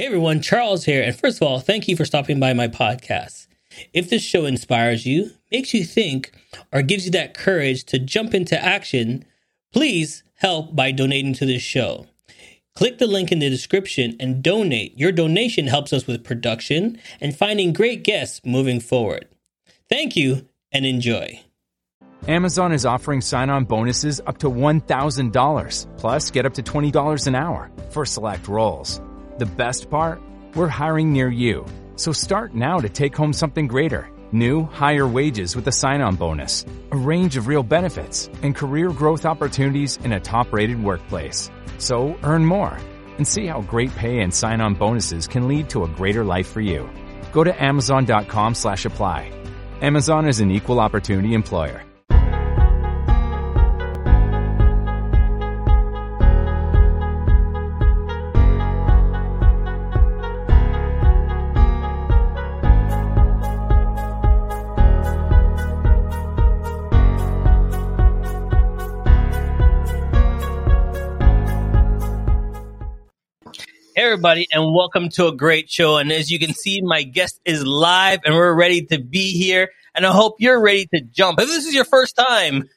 Hey everyone, Charles here. And first of all, thank you for stopping by my podcast. If this show inspires you, makes you think, or gives you that courage to jump into action, please help by donating to this show. Click the link in the description and donate. Your donation helps us with production and finding great guests moving forward. Thank you and enjoy. Amazon is offering sign on bonuses up to $1,000, plus get up to $20 an hour for select roles. The best part? We're hiring near you. So start now to take home something greater. New, higher wages with a sign on bonus, a range of real benefits, and career growth opportunities in a top rated workplace. So earn more and see how great pay and sign on bonuses can lead to a greater life for you. Go to Amazon.com slash apply. Amazon is an equal opportunity employer. Everybody, and welcome to a great show. And as you can see, my guest is live and we're ready to be here. And I hope you're ready to jump. If this is your first time,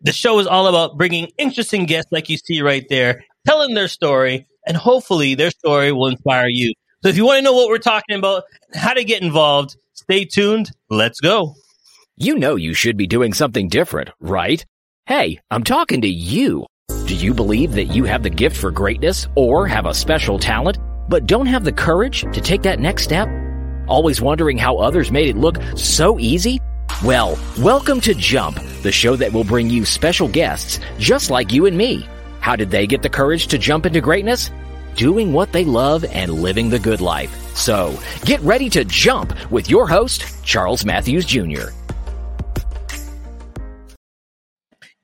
the show is all about bringing interesting guests like you see right there, telling their story, and hopefully their story will inspire you. So if you want to know what we're talking about, how to get involved, stay tuned. Let's go. You know you should be doing something different, right? Hey, I'm talking to you. Do you believe that you have the gift for greatness or have a special talent, but don't have the courage to take that next step? Always wondering how others made it look so easy? Well, welcome to Jump, the show that will bring you special guests just like you and me. How did they get the courage to jump into greatness? Doing what they love and living the good life. So, get ready to jump with your host, Charles Matthews Jr.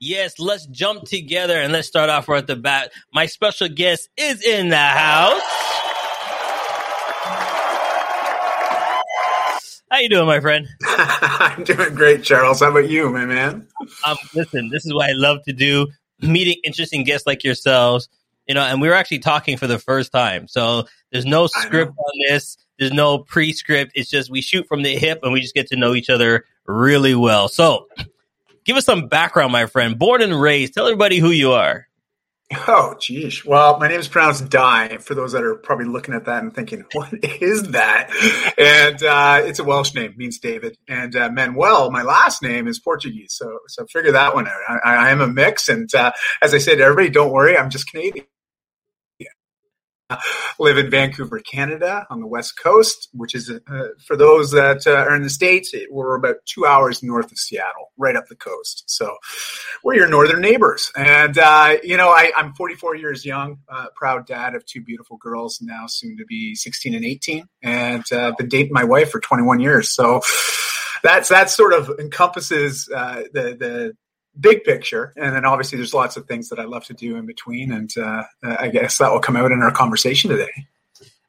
Yes, let's jump together and let's start off right at the bat. My special guest is in the house. How you doing, my friend? I'm doing great, Charles. How about you, my man? Um, listen, this is what I love to do: meeting interesting guests like yourselves. You know, and we were actually talking for the first time, so there's no script on this. There's no pre-script. It's just we shoot from the hip, and we just get to know each other really well. So, give us some background, my friend. Born and raised. Tell everybody who you are. Oh, geez. Well, my name is pronounced Di. For those that are probably looking at that and thinking, "What is that?" And uh, it's a Welsh name, means David. And uh, Manuel, my last name is Portuguese, so so figure that one out. I, I am a mix, and uh, as I said, everybody, don't worry, I'm just Canadian. live in Vancouver, Canada, on the west coast, which is uh, for those that uh, are in the states. It, we're about two hours north of Seattle, right up the coast. So we're your northern neighbors. And uh, you know, I, am 44 years young, uh, proud dad of two beautiful girls, now soon to be 16 and 18, and uh, been dating my wife for 21 years. So that's that sort of encompasses uh, the the big picture. And then obviously there's lots of things that I love to do in between. And uh, I guess that will come out in our conversation today.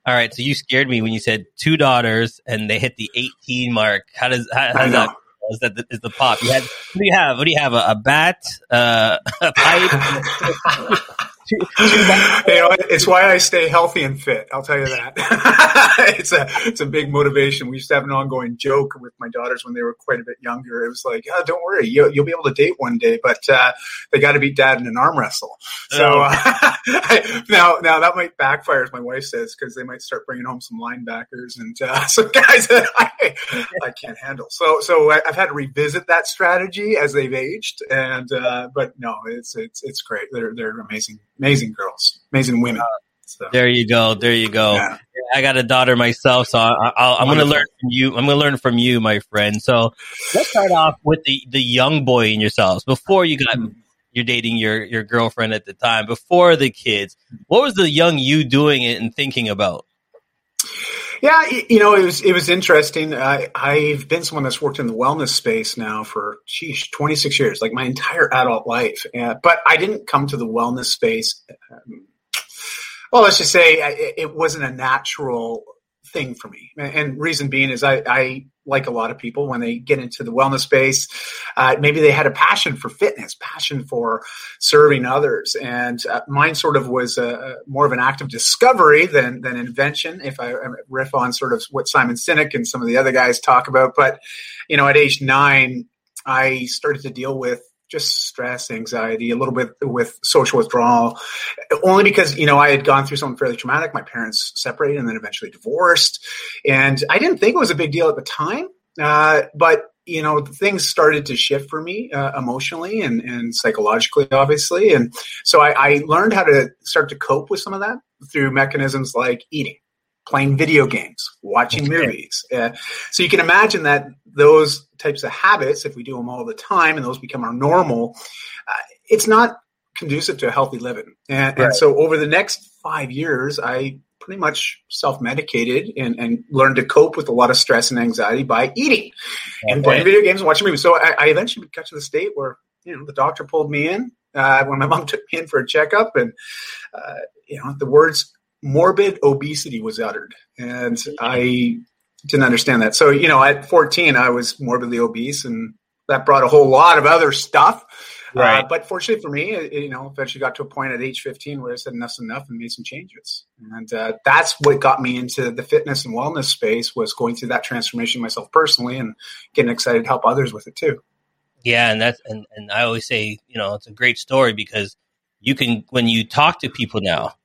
All right. So you scared me when you said two daughters and they hit the 18 mark. How does, how, how does that, is that the, is the pop? You had, what do you have? What do you have? A, a bat, uh, a pipe? you know, it's why I stay healthy and fit. I'll tell you that. it's a it's a big motivation. We used to have an ongoing joke with my daughters when they were quite a bit younger. It was like, oh, don't worry, you'll, you'll be able to date one day, but uh, they got to beat dad in an arm wrestle. So oh. uh, now now that might backfire, as my wife says, because they might start bringing home some linebackers and uh, some guys that I, I can't handle. So so I've had to revisit that strategy as they've aged, and uh, but no, it's it's it's great. They're they're amazing amazing girls, amazing women. So. There you go. There you go. Yeah. I got a daughter myself, so I, am going to learn from you. I'm going to learn from you, my friend. So let's start off with the the young boy in yourselves. Before you got mm-hmm. you're dating your your girlfriend at the time, before the kids, what was the young you doing it and thinking about? Yeah, you know, it was it was interesting. I, I've been someone that's worked in the wellness space now for, geez, 26 years, like my entire adult life. Uh, but I didn't come to the wellness space. Um, well, let's just say it wasn't a natural thing for me. And reason being is I, I like a lot of people when they get into the wellness space, uh, maybe they had a passion for fitness, passion for serving others. And uh, mine sort of was a, more of an act of discovery than, than invention, if I riff on sort of what Simon Sinek and some of the other guys talk about. But, you know, at age nine, I started to deal with just stress, anxiety, a little bit with social withdrawal, only because, you know, I had gone through something fairly traumatic. My parents separated and then eventually divorced. And I didn't think it was a big deal at the time. Uh, but, you know, things started to shift for me uh, emotionally and, and psychologically, obviously. And so I, I learned how to start to cope with some of that through mechanisms like eating playing video games, watching okay. movies. Uh, so you can imagine that those types of habits, if we do them all the time and those become our normal, uh, it's not conducive to a healthy living. And, right. and, so over the next five years, I pretty much self-medicated and, and, learned to cope with a lot of stress and anxiety by eating okay. and playing video games and watching movies. So I, I, eventually got to the state where, you know, the doctor pulled me in uh, when my mom took me in for a checkup and, uh, you know, the words morbid obesity was uttered. And I didn't understand that. So, you know, at 14, I was morbidly obese, and that brought a whole lot of other stuff. Uh, right. Uh, but fortunately for me, it, you know, eventually got to a point at age 15 where I said enough's enough and made some changes. And uh, that's what got me into the fitness and wellness space was going through that transformation myself personally and getting excited to help others with it too. Yeah. And that's, and, and I always say, you know, it's a great story because you can, when you talk to people now,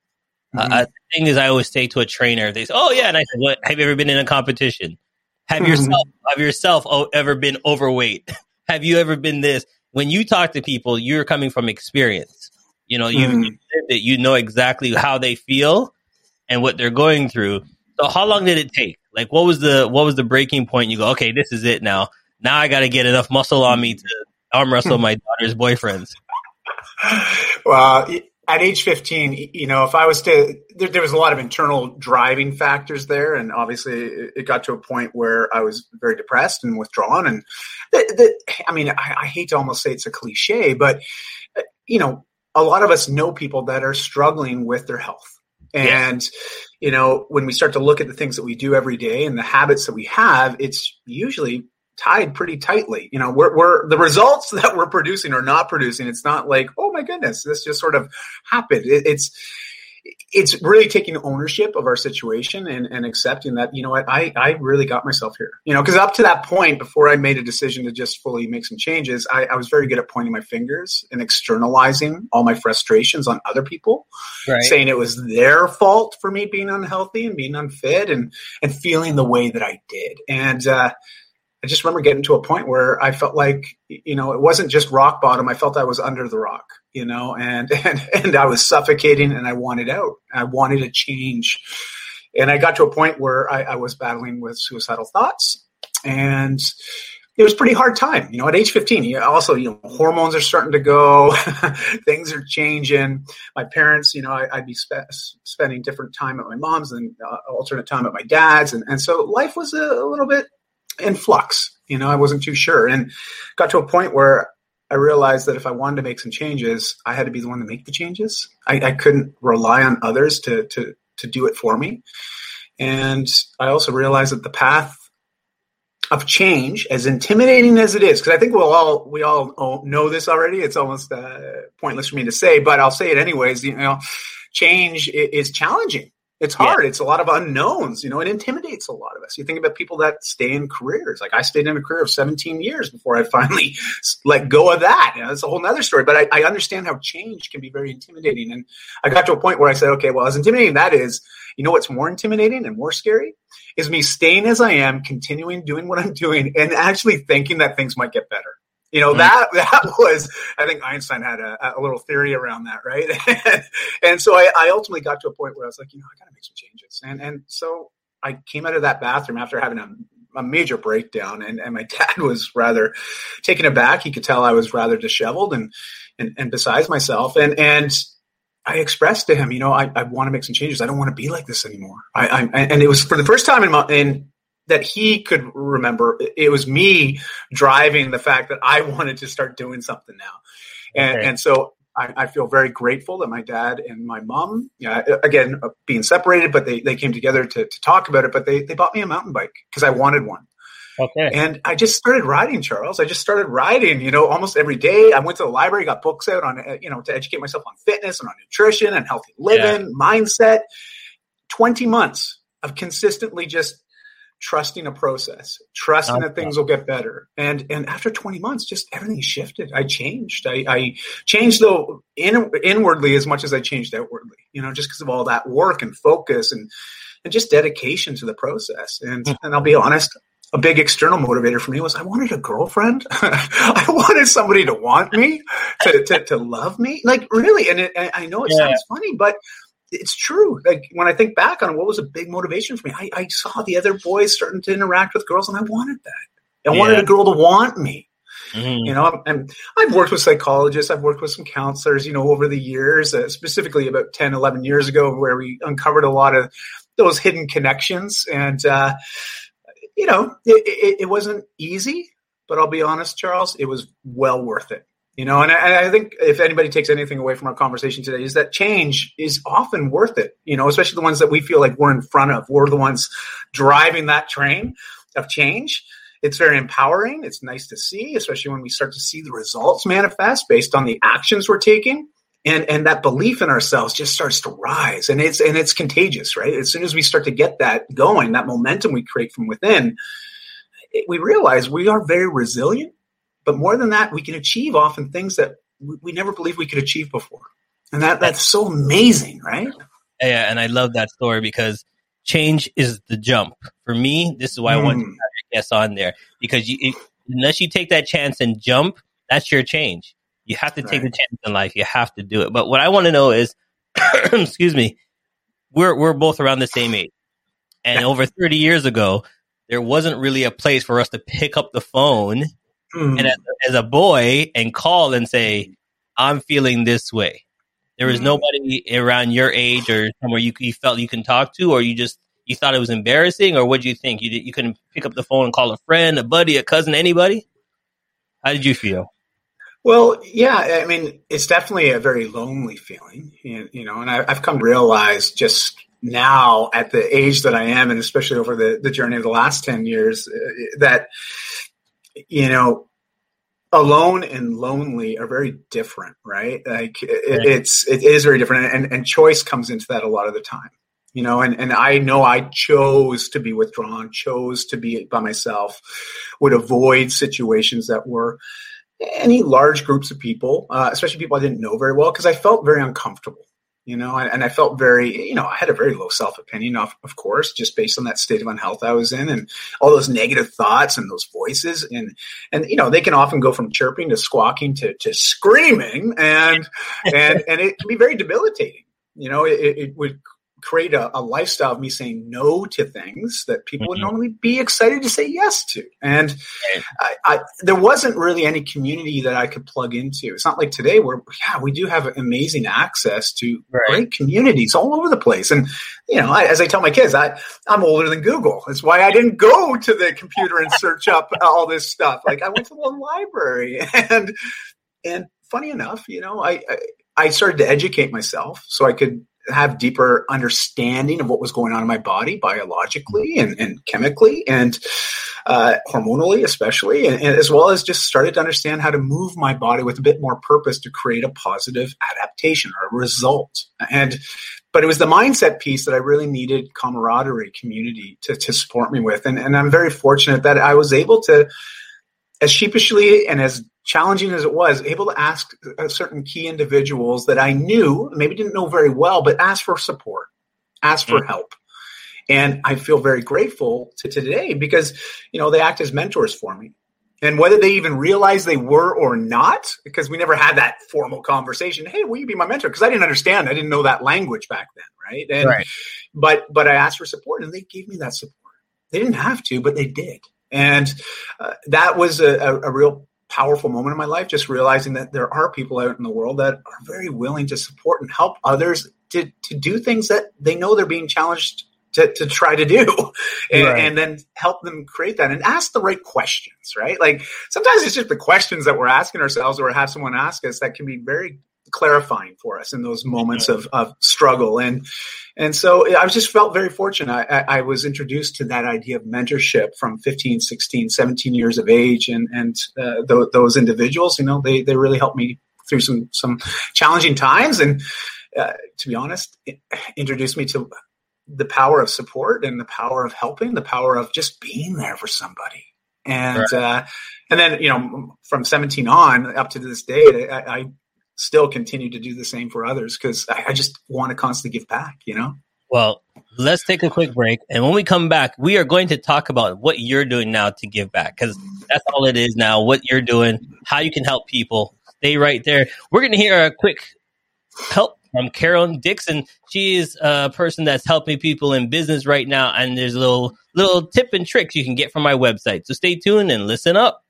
Mm-hmm. Uh, the thing is, I always say to a trainer, they say, "Oh yeah," and I said, "What? Have you ever been in a competition? Have mm-hmm. yourself have yourself ever been overweight? have you ever been this?" When you talk to people, you're coming from experience. You know, you, mm-hmm. that you know exactly how they feel and what they're going through. So, how long did it take? Like, what was the what was the breaking point? You go, okay, this is it now. Now I got to get enough muscle on me to arm wrestle my daughter's boyfriends. Well, at age 15, you know, if I was to, there, there, was a lot of internal driving factors there. And obviously it, got to a point where I was very depressed and withdrawn. And the, the, I mean, I, I, hate to almost say it's a cliche, but, uh, you know, a lot of us know people that are struggling with their health. And, yeah. you know, when we start to look at the things that we do every day and the habits that we have, it's usually tied pretty tightly. You know, we're, we're the results that we're producing or not producing. It's not like, oh my goodness, this just sort of happened. It, it's it's really taking ownership of our situation and, and accepting that you know what I, I really got myself here you know because up to that point before i made a decision to just fully make some changes I, I, was very good at pointing my fingers and externalizing all my frustrations on other people right. saying it was their fault for me being unhealthy and being unfit and and feeling the way that i did and uh, I just remember getting to a point where I felt like, you know, it wasn't just rock bottom. I felt I was under the rock, you know, and, and, and I was suffocating and I wanted out. I wanted a change. And I got to a point where I, I was battling with suicidal thoughts and it was pretty hard time, you know, at age 15, you also, you know, hormones are starting to go, things are changing. My parents, you know, I, would be spe- spending different time at my mom's and uh, alternate time at my dad's. And, and so life was a, a little bit in flux. You know, I wasn't too sure, and got to a point where I realized that if I wanted to make some changes, I had to be the one to make the changes. I, I couldn't rely on others to to to do it for me. And I also realized that the path of change, as intimidating as it is, because I think we'll all we all know this already. It's almost uh, pointless for me to say, but I'll say it anyways. You know, change is challenging. It's hard. Yeah. It's a lot of unknowns, you know, it intimidates a lot of us. You think about people that stay in careers. Like I stayed in a career of 17 years before I finally let go of that. You know, it's a whole nother story. But I, I, understand how change can be very intimidating. And I got to a point where I said, okay, well, as intimidating that is, you know what's more intimidating and more scary? Is me staying as I am, continuing doing what I'm doing, and actually thinking that things might get better. You know, mm-hmm. that that was I think Einstein had a, a little theory around that, right? and so I, I, ultimately got to a point where I was like, you know, I gotta make some changes. And and so I came out of that bathroom after having a, a major breakdown and, and my dad was rather taken aback. He could tell I was rather disheveled and and, and besides myself. And and I expressed to him, you know, I, I want to make some changes. I don't want to be like this anymore. I, I and it was for the first time in my in that he could remember. It was me driving the fact that I wanted to start doing something now. And, okay. and so I, I, feel very grateful that my dad and my mom, yeah, again, uh, being separated, but they, they came together to, to talk about it. But they, they bought me a mountain bike because I wanted one. Okay. And I just started riding, Charles. I just started riding, you know, almost every day. I went to the library, got books out on, uh, you know, to educate myself on fitness and on nutrition and healthy living, yeah. mindset. 20 months of consistently just trusting a process, trusting okay. that things will get better. And and after 20 months, just everything shifted. I changed. I, I changed though in, inwardly as much as I changed outwardly. You know, just because of all that work and focus and and just dedication to the process. And mm. and I'll be honest, a big external motivator for me was I wanted a girlfriend. I wanted somebody to want me, to, to, to love me. Like really, and it, I know it yeah. sounds funny, but it's true. Like when I think back on what was a big motivation for me, I, I saw the other boys starting to interact with girls, and I wanted that. I yeah. wanted a girl to want me. Mm-hmm. You know, and I've worked with psychologists, I've worked with some counselors, you know, over the years, uh, specifically about 10, 11 years ago, where we uncovered a lot of those hidden connections. And, uh, you know, it, it, it wasn't easy, but I'll be honest, Charles, it was well worth it. You know, and I, I, think if anybody takes anything away from our conversation today, is that change is often worth it. You know, especially the ones that we feel like we're in front of. We're the ones driving that train of change. It's very empowering. It's nice to see, especially when we start to see the results manifest based on the actions we're taking. And, and that belief in ourselves just starts to rise and it's and it's contagious right as soon as we start to get that going that momentum we create from within we realize we are very resilient but more than that, we can achieve often things that we, never believed we could achieve before. And that that's so amazing, right? Yeah, and I love that story because change is the jump. For me, this is why mm. I want to hmm. have your guests on there because you, unless you take that chance and jump, that's your change. You have to take right. the chance in life. You have to do it. But what I want to know is, excuse me, we're we're both around the same age, and yeah. over thirty years ago, there wasn't really a place for us to pick up the phone mm. and as, as, a boy and call and say, I'm feeling this way. There was mm. nobody around your age or somewhere you, you felt you can talk to, or you just you thought it was embarrassing, or what do you think? You you couldn't pick up the phone and call a friend, a buddy, a cousin, anybody. How did you feel? Well, yeah, I mean, it's definitely a very lonely feeling, you know, and I, have come to realize just now at the age that I am, and especially over the, the journey of the last 10 years, uh, that you know, alone and lonely are very different, right? Like it, right. it's it is very different, and and choice comes into that a lot of the time. You know, and, and I know I chose to be withdrawn, chose to be by myself, would avoid situations that were any large groups of people, uh, especially people I didn't know very well, because I felt very uncomfortable you know, and, and, I felt very, you know, I had a very low self opinion, of, of course, just based on that state of unhealth I was in and all those negative thoughts and those voices. And, and, you know, they can often go from chirping to squawking to, to screaming and, and, and it can be very debilitating. You know, it, it would create a, a, lifestyle of me saying no to things that people mm-hmm. would normally be excited to say yes to. And I, I, there wasn't really any community that I could plug into. It's not like today where, yeah, we do have amazing access to right. great communities all over the place. And, you know, I, as I tell my kids, I, I'm older than Google. That's why I didn't go to the computer and search up all this stuff. Like I went to the library and, and funny enough, you know, I, I I started to educate myself so I could have deeper understanding of what was going on in my body biologically and, and chemically and uh, hormonally especially and, and, as well as just started to understand how to move my body with a bit more purpose to create a positive adaptation or a result. And but it was the mindset piece that i really needed camaraderie community to, to support me with. And, and i'm very fortunate that i was able to as sheepishly and as challenging as it was, able to ask uh, certain key individuals that I knew, maybe didn't know very well, but ask for support, ask for mm-hmm. help. And I feel very grateful to today because, you know, they act as mentors for me. And whether they even realize they were or not, because we never had that formal conversation. Hey, will you be my mentor? Because I didn't understand. I didn't know that language back then, right? And, right. But but I asked for support, and they gave me that support. They didn't have to, but they did. And uh, that was a, a, a real powerful moment in my life, just realizing that there are people out in the world that are very willing to support and help others to, to do things that they know they're being challenged to, to try to do and, right. and, then help them create that and ask the right questions, right? Like sometimes it's just the questions that we're asking ourselves or have someone ask us that can be very clarifying for us in those moments of, of struggle. And and so I just felt very fortunate. I, I, was introduced to that idea of mentorship from 15, 16, 17 years of age. And, and uh, th- those individuals, you know, they, they really helped me through some, some challenging times. And uh, to be honest, introduced me to the power of support and the power of helping, the power of just being there for somebody. And, right. uh, and then, you know, from 17 on up to this day, I, I still continue to do the same for others because I, I just want to constantly give back, you know? Well, let's take a quick break. And when we come back, we are going to talk about what you're doing now to give back because that's all it is now, what you're doing, how you can help people. Stay right there. We're going to hear a quick help from Carolyn Dixon. She is a person that's helping people in business right now. And there's a little, little tip and tricks you can get from my website. So stay tuned and listen up.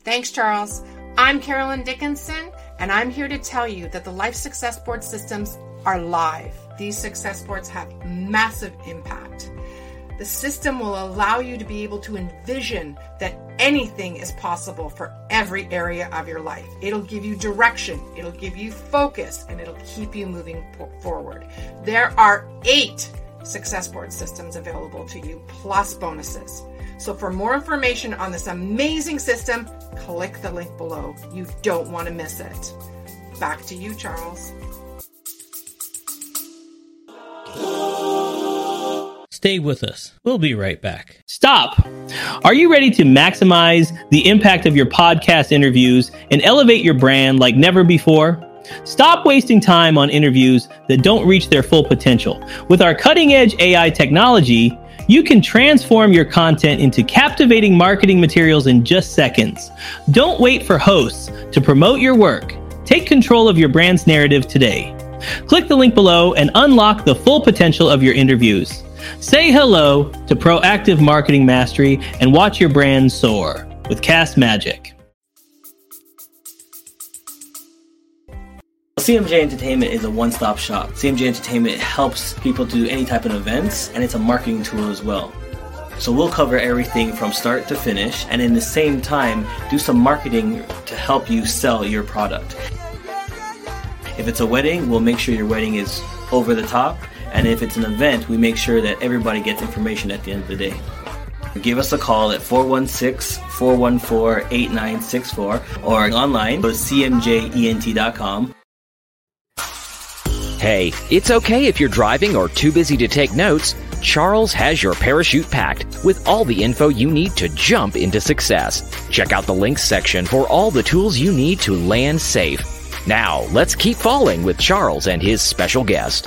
Thanks, Charles. I'm Carolyn Dickinson and I'm here to tell you that the Life Success Board systems are live. These success boards have massive impact. The system will allow you to be able to envision that anything is possible for every area of your life. It'll give you direction, it'll give you focus, and it'll keep you moving forward. There are eight success board systems available to you, plus bonuses. So, for more information on this amazing system, click the link below. You don't want to miss it. Back to you, Charles. Stay with us. We'll be right back. Stop! Are you ready to maximize the impact of your podcast interviews and elevate your brand like never before? Stop wasting time on interviews that don't reach their full potential. With our cutting edge AI technology, you can transform your content into captivating marketing materials in just seconds. Don't wait for hosts to promote your work. Take control of your brand's narrative today. Click the link below and unlock the full potential of your interviews. Say hello to proactive marketing mastery and watch your brand soar with Cast Magic. CMJ Entertainment is a one stop shop. CMJ Entertainment helps people do any type of events, and it's a marketing tool as well. So we'll cover everything from start to finish, and in the same time, do some marketing to help you sell your product. If it's a wedding, we'll make sure your wedding is over the top, and if it's an event, we make sure that everybody gets information at the end of the day. Give us a call at 416 414 8964 or online go to cmjent.com. Hey, it's okay if you're driving or too busy to take notes. Charles has your parachute packed with all the info you need to jump into success. Check out the links section for all the tools you need to land safe. Now, let's keep falling with Charles and his special guest.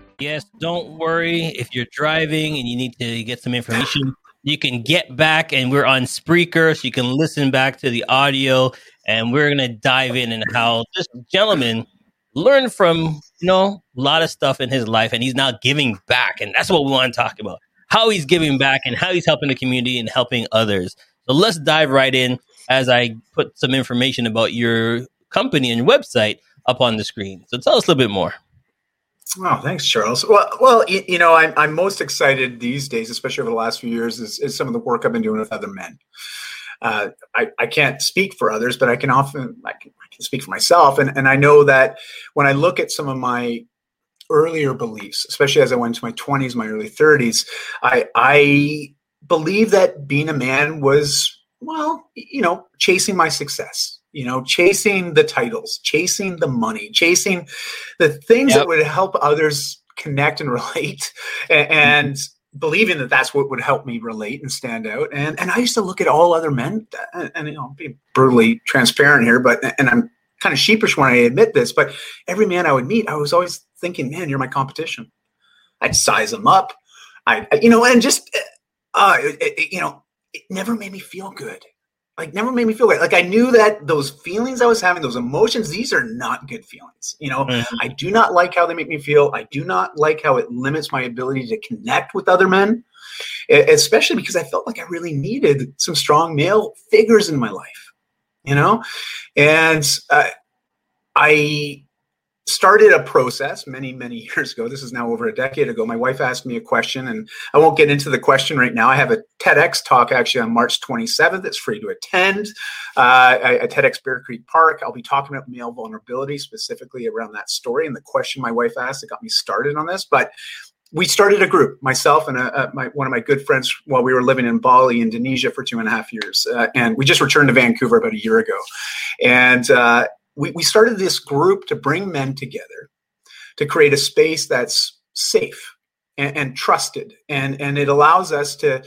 Yes, don't worry if you're driving and you need to get some information. You can get back, and we're on Spreaker, so you can listen back to the audio. And we're gonna dive in and how this gentleman learned from you know a lot of stuff in his life, and he's now giving back, and that's what we want to talk about: how he's giving back and how he's helping the community and helping others. So let's dive right in as I put some information about your company and website up on the screen. So tell us a little bit more. Oh, thanks, Charles. Well, well, you, you, know, I'm, I'm most excited these days, especially over the last few years, is, is some of the work I've been doing with other men. Uh, I, I can't speak for others, but I can often I can, I can speak for myself, and and I know that when I look at some of my earlier beliefs, especially as I went into my 20s, my early 30s, I I believe that being a man was well, you know, chasing my success you know chasing the titles chasing the money chasing the things yep. that would help others connect and relate and, and mm-hmm. believing that that's what would help me relate and stand out and and i used to look at all other men and, and you know be brutally transparent here but and i'm kind of sheepish when I admit this, but every man I would meet, I was always thinking, man, you're my competition. I'd size them up. I, you know, and just, uh, it, it, you know, it never made me feel good. Like never made me feel good. Like I knew that those feelings I was having, those emotions, these are not good feelings. You know, mm-hmm. I do not like how they make me feel. I do not like how it limits my ability to connect with other men, especially because I felt like I really needed some strong male figures in my life. You know, and uh, I started a process many many years ago. This is now over a decade ago. My wife asked me a question and i won't get into the question right now. I have a tedx talk actually on march 27th it's free to attend. Uh, at tedx bear creek park. I'll be talking about male vulnerability specifically around that story and the question my wife asked that got me started on this. But we started a group, myself and a, a, my, one of my good friends, while we were living in Bali, Indonesia, for two and a half years, uh, and we just returned to Vancouver about a year ago. And uh, we, we started this group to bring men together to create a space that's safe and, and trusted. And and it allows us to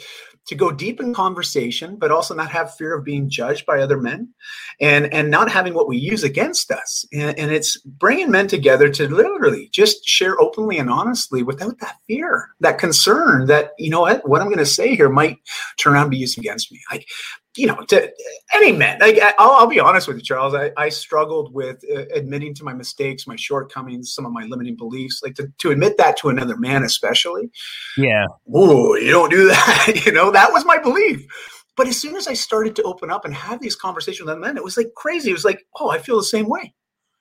to go deep in conversation but also not have fear of being judged by other men and and not having what we use against us. And, and, it's bringing men together to literally just share openly and honestly without that fear that concern that you know what what i'm going to say here might turn around be used against me. Like you know, to any man, like I'll, I'll, be honest with you, Charles. I, I struggled with uh, admitting to my mistakes, my shortcomings, some of my limiting beliefs. Like to, to admit that to another man, especially. Yeah. Oh, you don't do that. you know, that was my belief. But as soon as I started to open up and have these conversations with men, it was like crazy. It was like, oh, I feel the same way.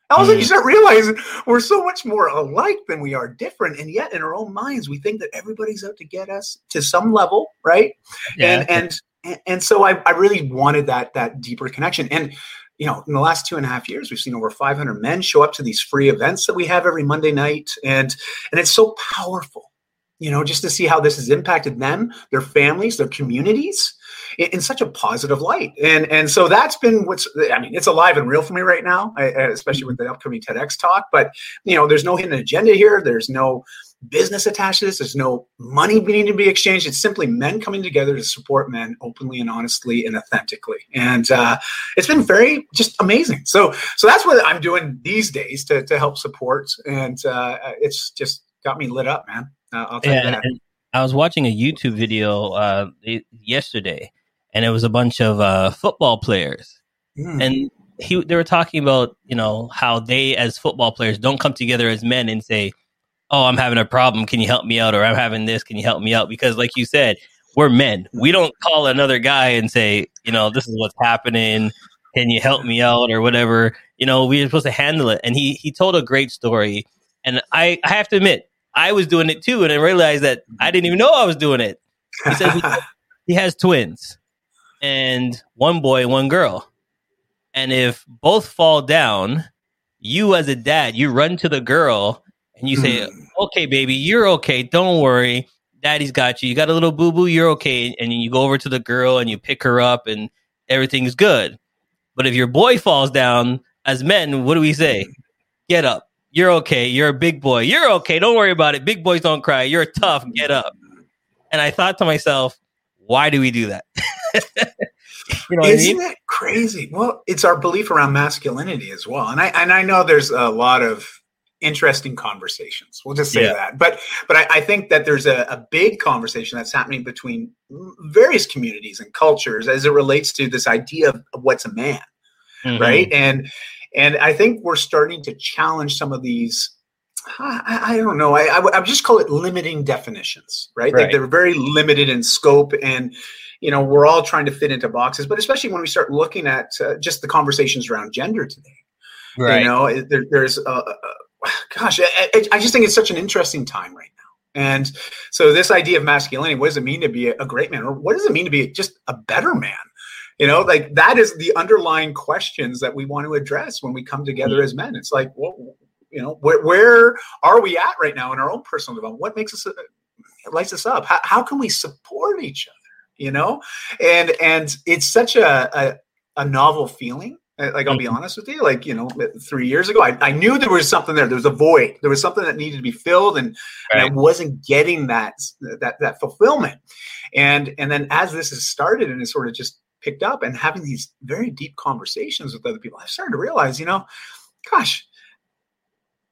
All of a sudden, you mm. start realizing we're so much more alike than we are different, and yet in our own minds, we think that everybody's out to get us to some level, right? Yeah. And and and, and so I, I really wanted that that deeper connection. And you know, in the last two and a half years, we've seen over 500 men show up to these free events that we have every Monday night, and and it's so powerful. You know, just to see how this has impacted them, their families, their communities, in, in such a positive light. And and so that's been what's. I mean, it's alive and real for me right now, I, especially with mm-hmm. the upcoming TEDx talk. But you know, there's no hidden agenda here. There's no business attached to this. There's no money needing to be exchanged. It's simply men coming together to support men openly and honestly and authentically. And uh, it's been very just amazing. So so that's what I'm doing these days to, to help support. And uh, it's just got me lit up, man. Uh, I'll tell that. I was watching a YouTube video uh, yesterday, and it was a bunch of uh, football players, mm. and he they were talking about you know how they as football players don't come together as men and say oh, I'm having a problem. Can you help me out? Or I'm having this. Can you help me out? Because, like you said, we're men. We don't call another guy and say, you know, this is what's happening. Can you help me out or whatever? You know, we're supposed to handle it. And he he told a great story. And I, I have to admit, I was doing it too. And I realized that I didn't even know I was doing it. He said he, he has twins and one boy and one girl. And if both fall down, you as a dad, you run to the girl and you say, mm okay, baby, you're okay. Don't worry. Daddy's got you. You got a little boo boo. You're okay. And then you go over to the girl and you pick her up and everything's good. But if your boy falls down, as men, what do we say? Get up. You're okay. You're a big boy. You're okay. Don't worry about it. Big boys don't cry. You're tough. Get up. And I thought to myself, why do we do that? you know Isn't I mean? that crazy? Well, it's our belief around masculinity as well. And I and I know there's a lot of interesting conversations. We'll just say yeah. that. But but I, I, think that there's a, a big conversation that's happening between various communities and cultures as it relates to this idea of, of what's a man, mm-hmm. right? And and I think we're starting to challenge some of these. I, I don't know. I, I, would, I would just call it limiting definitions, right? right? Like they're very limited in scope, and you know we're all trying to fit into boxes. But especially when we start looking at uh, just the conversations around gender today, Right. You know, there, there's a, gosh, I, I, just think it's such an interesting time right now. And so, this idea of masculinity, what does it mean to be a great man, or what does it mean to be just a better man? You know, like that is the underlying questions that we want to address when we come together mm-hmm. as men. It's like, well, you know, where, where are we at right now in our own personal development? What makes us uh, lights us up? How, how can we support each other? You know, and and it's such a, a, a novel feeling like I'll be mm-hmm. honest with you, like you know, three years ago, I, I knew there was something there. There was a void. There was something that needed to be filled, and, right. and I wasn't getting that that that fulfillment. And and then as this has started and has sort of just picked up and having these very deep conversations with other people, I started to realize, you know, gosh,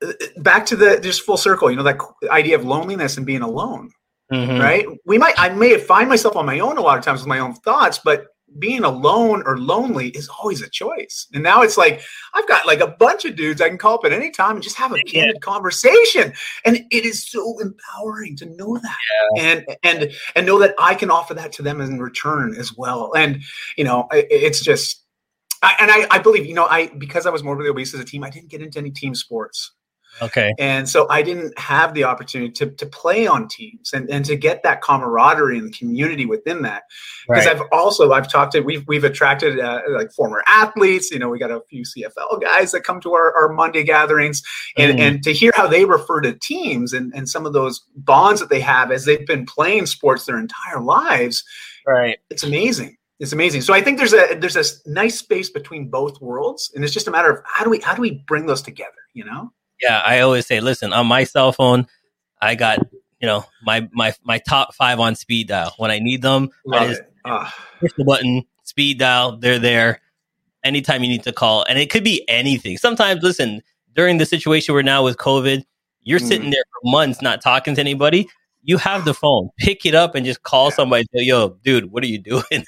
uh, back to the just full circle, you know, that idea of loneliness and being alone. Mm-hmm. Right. We might, I may find myself on my own a lot of times with my own thoughts, but being alone or lonely is always a choice. And now it's like I've got like a bunch of dudes I can call up at any time and just have a candid conversation. And it is so empowering to know that. Yeah. And and and know that I can offer that to them in return as well. And you know, it's just I, and I, I believe, you know, I because I was morbidly obese as a team, I didn't get into any team sports. Okay. And so I didn't have the opportunity to, to play on teams and, and to get that camaraderie and community within that. Because right. I've also, I've talked to, we've, we've attracted uh, like former athletes, you know, we got a few CFL guys that come to our, our Monday gatherings and, mm. and to hear how they refer to teams and, and some of those bonds that they have as they've been playing sports their entire lives. Right. It's amazing it's amazing. So I think there's a there's a nice space between both worlds, and it's just a matter of how do we how do we bring those together? You know? Yeah, I always say, listen, on my cell phone, I got you know my my my top five on speed dial. When I need them, Love I just ah. push the button, speed dial, they're there. Anytime you need to call, and it could be anything. Sometimes, listen, during the situation we're now with COVID, you're mm. sitting there for months not talking to anybody. You have the phone, pick it up and just call yeah. somebody. Say, Yo, dude, what are you doing?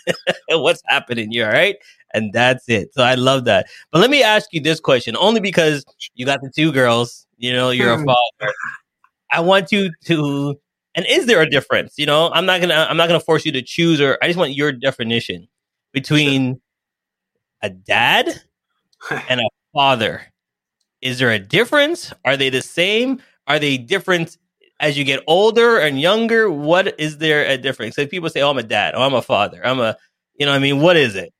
What's happening? You all right? And that's it. So I love that. But let me ask you this question, only because you got the two girls, you know, you're a hmm. father. I want you to and is there a difference? You know, I'm not gonna I'm not gonna force you to choose or I just want your definition between a dad and a father. Is there a difference? Are they the same? Are they different as you get older and younger? What is there a difference? So people say, Oh, I'm a dad, oh, I'm a father, I'm a you know, I mean, what is it?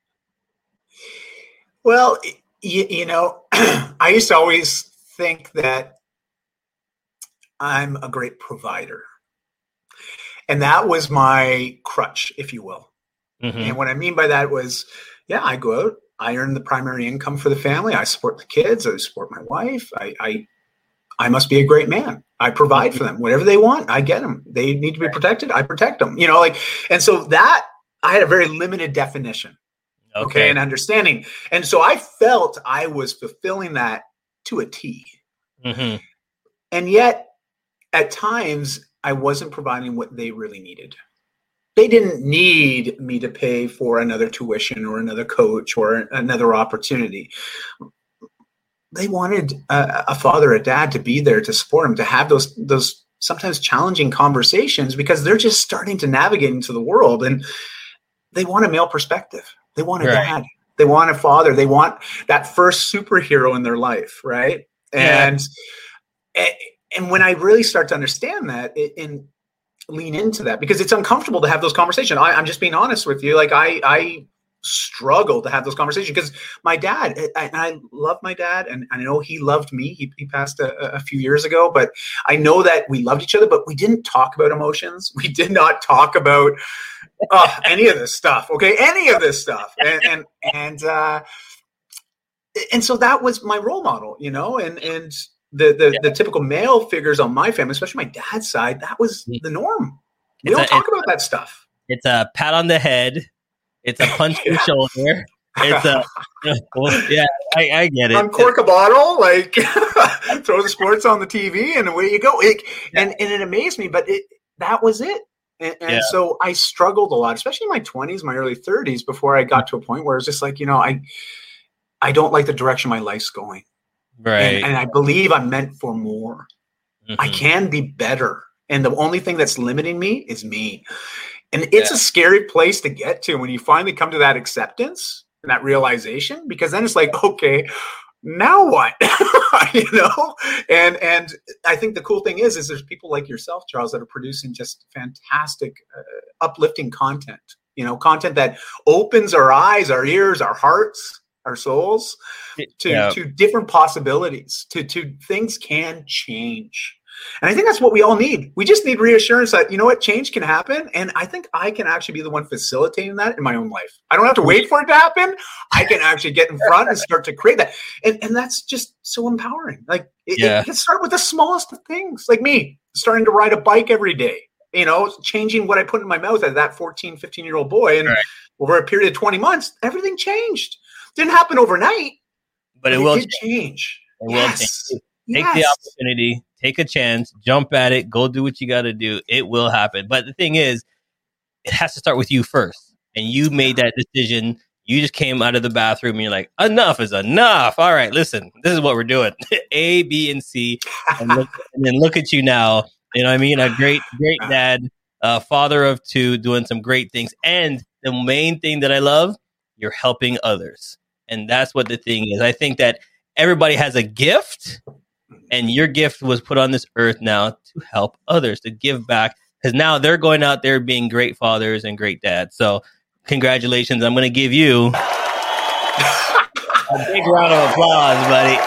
Well, you, you know, I used to always think that I'm a great provider. And that was my crutch, if you will. Mm-hmm. And what I mean by that was, yeah, I go out, I earn the primary income for the family, I support the kids, I support my wife, I, I, I must be a great man. I provide mm-hmm. for them whatever they want. I get them. They need to be protected. I protect them. You know, like, and so that I had a very limited definition okay. okay, and understanding. And so I felt I was fulfilling that to a T. Mm-hmm. And yet, at times, I wasn't providing what they really needed. They didn't need me to pay for another tuition or another coach or another opportunity. They wanted a, a father, a dad to be there to support them, to have those those sometimes challenging conversations because they're just starting to navigate into the world and they want a male perspective they want a right. dad. They want a father. They want that first superhero in their life, right? And yeah. and when I really start to understand that and lean into that, because it's uncomfortable to have those conversations. I, I'm just being honest with you. Like I I struggle to have those conversations because my dad eh, I, I love my dad and I know he loved me he, he passed a, a, few years ago but I know that we loved each other but we didn't talk about emotions we did not talk about uh, any of this stuff. Okay, any of this stuff, and and and uh, and so that was my role model, you know, and and the the, yeah. the typical male figures on my family, especially my dad's side, that was mm. the norm. We it's don't a, talk about that stuff. It's a pat on the head. It's a punch yeah. in the shoulder. It's a yeah, I, I, get it. Uncork a bottle, like throw the sports on the TV, and away you go. It, yeah. And and it amazed me, but it that was it. And, and yeah. so I struggled a lot, especially in my 20s, my early 30s, before I got to a point where it's just like, you know, I I don't like the direction my life's going. Right. And, and I believe I'm meant for more. Mm-hmm. I can be better. And the only thing that's limiting me is me. And it's yeah. a scary place to get to when you finally come to that acceptance and that realization, because then it's like, okay, now what? You know? And and i think the cool thing is is there's people like yourself charles that are producing just fantastic uh, uplifting content you know content that opens our eyes our ears our hearts our souls to yeah. to different possibilities to to things can change and I think that's what we all need. We just need reassurance that, you know what, change can happen. And I think I can actually be the one facilitating that in my own life. I don't have to wait for it to happen. I can actually get in front and start to create that. And, and that's just so empowering. Like, it, yeah. it can start with the smallest of things, like me starting to ride a bike every day. you know, changing what I put in my mouth as that 14, 15 year old boy. And right. over a period of 20 months, everything changed. Didn't happen overnight, but it, it will change. change. It yes. will change. Take yes. the opportunity, take a chance, jump at it, go do what you got to do. It will happen. But the thing is, it has to start with you first. And you made that decision. You just came out of the bathroom and you're like, enough is enough. All right, listen, this is what we're doing A, B, and C. And, look, and then look at you now. You know what I mean? A great, great dad, uh, father of two, doing some great things. And the main thing that I love, you're helping others. And that's what the thing is. I think that everybody has a gift, and your gift was put on this earth now to help others, to give back. Because now they're going out there being great fathers and great dads. So, congratulations. I'm going to give you a big round of applause, buddy.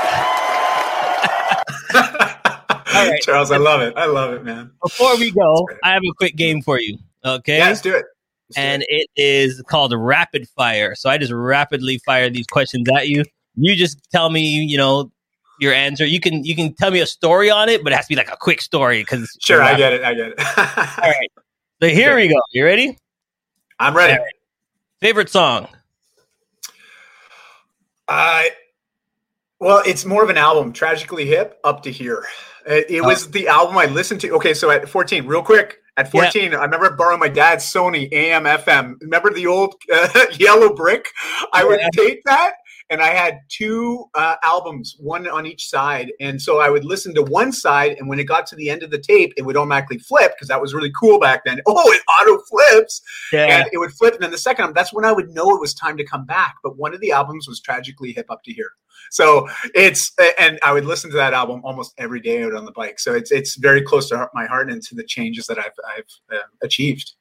All right. Charles, I love it. I love it, man. Before we go, I have a quick game for you. Okay. Yeah, let's do it. Let's and do it. it is called rapid fire. So I just rapidly fire these questions at you. You just tell me, you know, your answer. You can you can tell me a story on it, but it has to be like a quick story because sure, I get it. I get it. All right. So here sure. we go. You ready? I'm ready. Right. Favorite song? I uh, well, it's more of an album. Tragically hip, up to here. It, it oh. was the album I listened to. Okay, so at 14, real quick, at 14, yeah. I remember borrowing my dad's Sony AM FM. Remember the old uh, yellow brick? I would tape that and I had two uh, albums, one on each side. And so I would listen to one side, and when it got to the end of the tape, it would automatically flip because that was really cool back then. Oh, it auto flips, yeah. and it would flip. And then the second, that's when I would know it was time to come back. But one of the albums was tragically hip up to here. So it's and I would listen to that album almost every day out on the bike. So it's it's very close to my heart and to the changes that I've I've uh, achieved.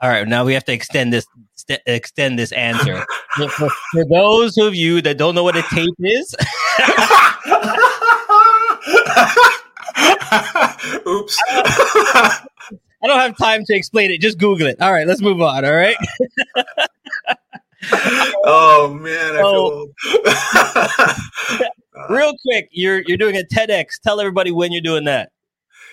All right, now we have to extend this st- extend this answer for, for, for, those of you that don't know what a tape is. Oops. I don't have time to explain it. Just Google it. All right, let's move on. All right. oh man, I feel. Real quick, you're you're doing a TEDx. Tell everybody when you're doing that.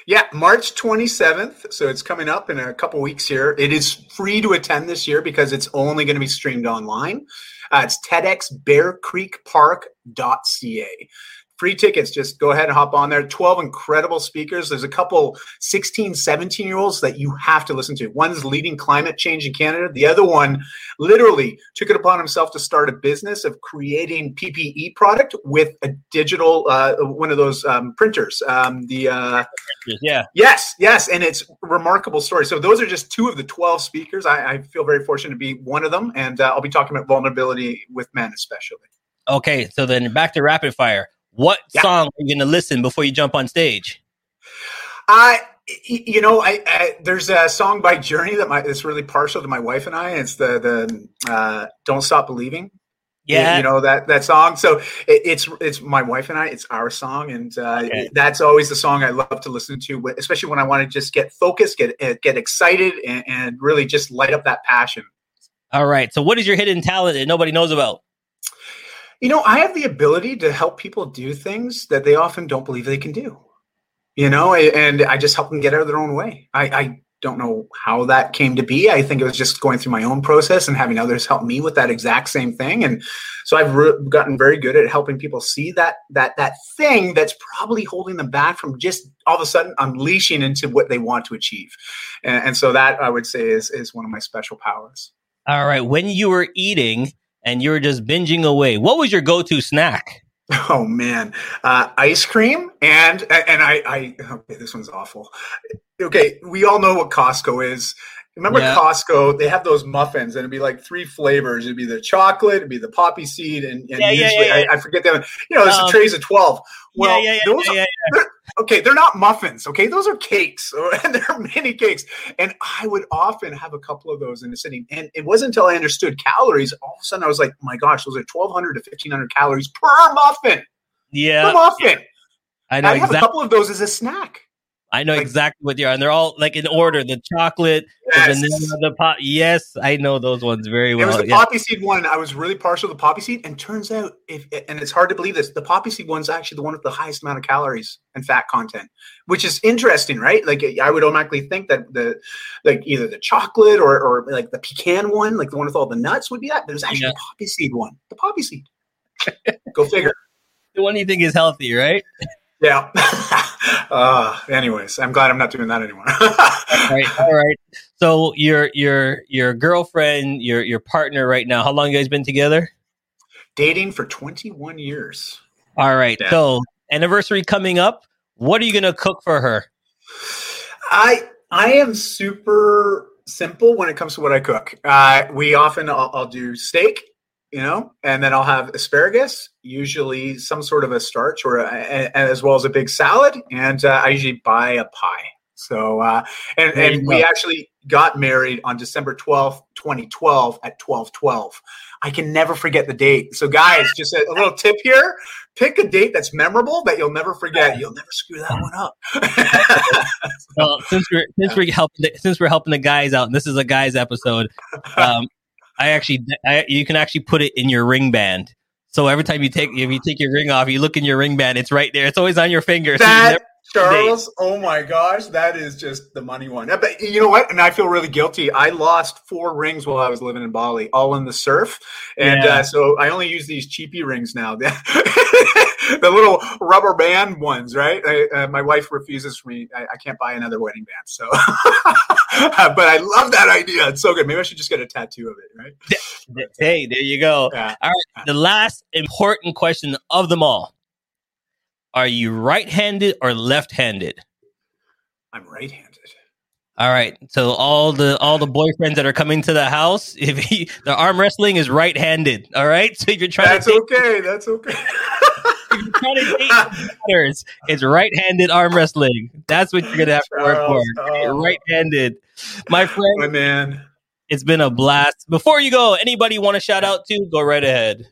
Yeah, March 27th. So it's coming up in a couple weeks here. It is free to attend this year because it's only going to be streamed online. Uh, it's TEDxBearcreekPark.ca free tickets. Just go ahead and hop on there. 12 incredible speakers. There's a couple 16, 17 year olds that you have to listen to. One's leading climate change in Canada. The other one literally took it upon himself to start a business of creating PPE product with a digital, uh, one of those um, printers. Um, the uh, yeah, yes, yes, and it's remarkable story. So those are just two of the 12 speakers. I, I feel very fortunate to be one of them, and uh, I'll be talking about vulnerability with men, especially. Okay, so then back to rapid fire. What yeah. song are you going to listen before you jump on stage? I, you know, I, I, there's a song by Journey that my that's really partial to my wife and I. It's the the uh, "Don't Stop Believing." Yeah, you know that that song. So it, it's it's my wife and I. It's our song, and uh, okay. that's always the song I love to listen to, especially when I want to just get focused, get uh, get excited, and, and really just light up that passion. All right. So, what is your hidden talent that nobody knows about? You know, I have the ability to help people do things that they often don't believe they can do. You know, and I just help them get out of their own way. I, I don't know how that came to be. I think it was just going through my own process and having others help me with that exact same thing. And so I've re- gotten very good at helping people see that that that thing that's probably holding them back from just all of a sudden unleashing into what they want to achieve. And, and so that I would say is is one of my special powers. All right. When you were eating, and you were just binging away. What was your go-to snack? Oh man, uh, ice cream and and I, I okay, this one's awful. Okay, we all know what Costco is. Remember yeah. Costco? They have those muffins, and it'd be like three flavors. It'd be the chocolate, it'd be the poppy seed, and, and yeah, usually yeah, I, I, forget them. You know, there's um, trays of twelve. Well, those are, they're, okay, they're not muffins. Okay, those are cakes, and they're mini cakes. And I would often have a couple of those in a sitting. And it wasn't until I understood calories, all of a sudden I was like, oh my gosh, those are twelve hundred to fifteen hundred calories per muffin. Yeah, per muffin. I know. I exactly. have a couple of those as a snack. I know like, exactly what they are, and they're all like in order: the chocolate, yes. the vanilla, the pop. Yes, I know those ones very well. It was the yeah. poppy seed one. I was really partial to the poppy seed, and turns out, if and it's hard to believe this, the poppy seed one's actually the one with the highest amount of calories and fat content, which is interesting, right? Like I would automatically think that the like either the chocolate or or like the pecan one, like the one with all the nuts, would be that. But it was actually yeah. the poppy seed one, the poppy seed. Go figure. the one you think is healthy, right? Yeah. uh, anyways, I'm glad I'm not doing that anymore. all right. All right. So your your your girlfriend, your your partner right now, how long you guys been together? Dating for 21 years. All right. Yeah. So anniversary coming up. What are you gonna cook for her? I I am super simple when it comes to what I cook. Uh, we often I'll, I'll do steak you know, and then I'll have asparagus, usually some sort of a starch, or a, a, as well as a big salad, and uh, I usually buy a pie. So, uh, and, and we actually got married on December 12th, 2012 at 1212. I can never forget the date. So, guys, just a, a, little tip here pick a date that's memorable that you'll never forget. You'll never screw that one up. well, since we're, since, we're helping the, since we're helping the guys out, and this is a guys episode, um, I actually, I, you can actually put it in your ring band. So every time you take, if you take your ring off, you look in your ring band. It's right there. It's always on your finger. That, Charles, oh my gosh, that is just the money one. But you know what? And I feel really guilty. I lost four rings while I was living in Bali, all in the surf, and yeah. uh, so I only use these cheapy rings now. the little rubber band ones, right? I, uh, my wife refuses for me. I, I, can't buy another wedding band. So, but I love that idea. It's so good. Maybe I should just get a tattoo of it, right? Hey, there you go. Yeah. All right. The last important question of them all Are you right handed or left handed? I'm right handed. All right. So all the all the boyfriends that are coming to the house, if he, the arm wrestling is right handed. All right. So if you're trying to that's to okay. That's okay. if you're trying to date daughters, it's right-handed arm wrestling. That's what you're gonna have to work for. Oh. Right-handed, my friend. My man, it's been a blast. Before you go, anybody want to shout out to? Go right ahead.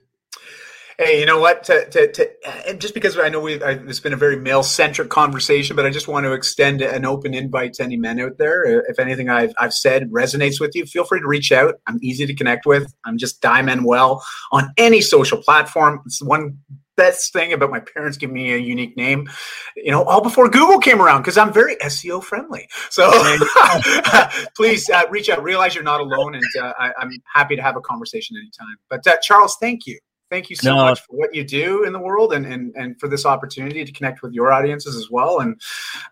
Hey, you know what? To, to, to, just because I know we've, I, it's been a very male centric conversation, but I just want to extend an open invite to any men out there. If anything I've, I've said resonates with you, feel free to reach out. I'm easy to connect with. I'm just Dai Manuel on any social platform. It's one best thing about my parents giving me a unique name, you know, all before Google came around because I'm very SEO friendly. So please uh, reach out. Realize you're not alone, and uh, I, am happy to have a conversation anytime. But uh, Charles, thank you. Thank you so no. much for what you do in the world and, and, and for this opportunity to connect with your audiences as well. And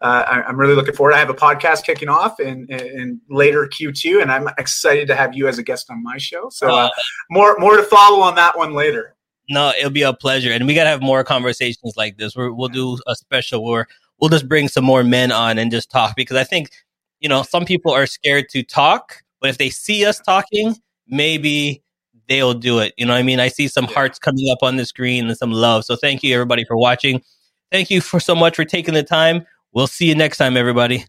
uh, I, am really looking forward. I have a podcast kicking off in, in later Q2, and I'm excited to have you as a guest on my show. So uh, more more to follow on that one later. No, it'll be a pleasure, and we gotta have more conversations like this. we will do a special where we'll just bring some more men on and just talk because I think you know some people are scared to talk, but if they see us talking, maybe they'll do it. You know what I mean? I see some hearts coming up on the screen and some love. So thank you everybody for watching. Thank you for so much for taking the time. We'll see you next time, everybody.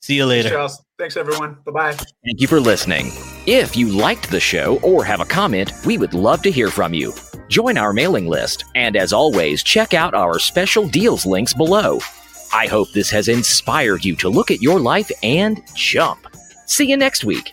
See you later. Thanks, Thanks everyone. Bye bye. Thank you for listening. If you liked the show or have a comment, we would love to hear from you. Join our mailing list, and as always, check out our special deals links below. I hope this has inspired you to look at your life and jump. See you next week.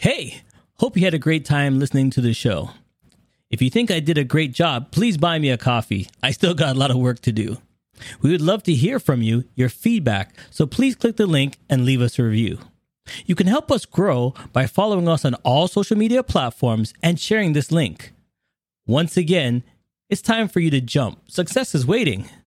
Hey, hope you had a great time listening to the show. If you think I did a great job, please buy me a coffee. I still got a lot of work to do. We would love to hear from you, your feedback, so please click the link and leave us a review. You can help us grow by following us on all social media platforms and sharing this link. Once again, it's time for you to jump. Success is waiting.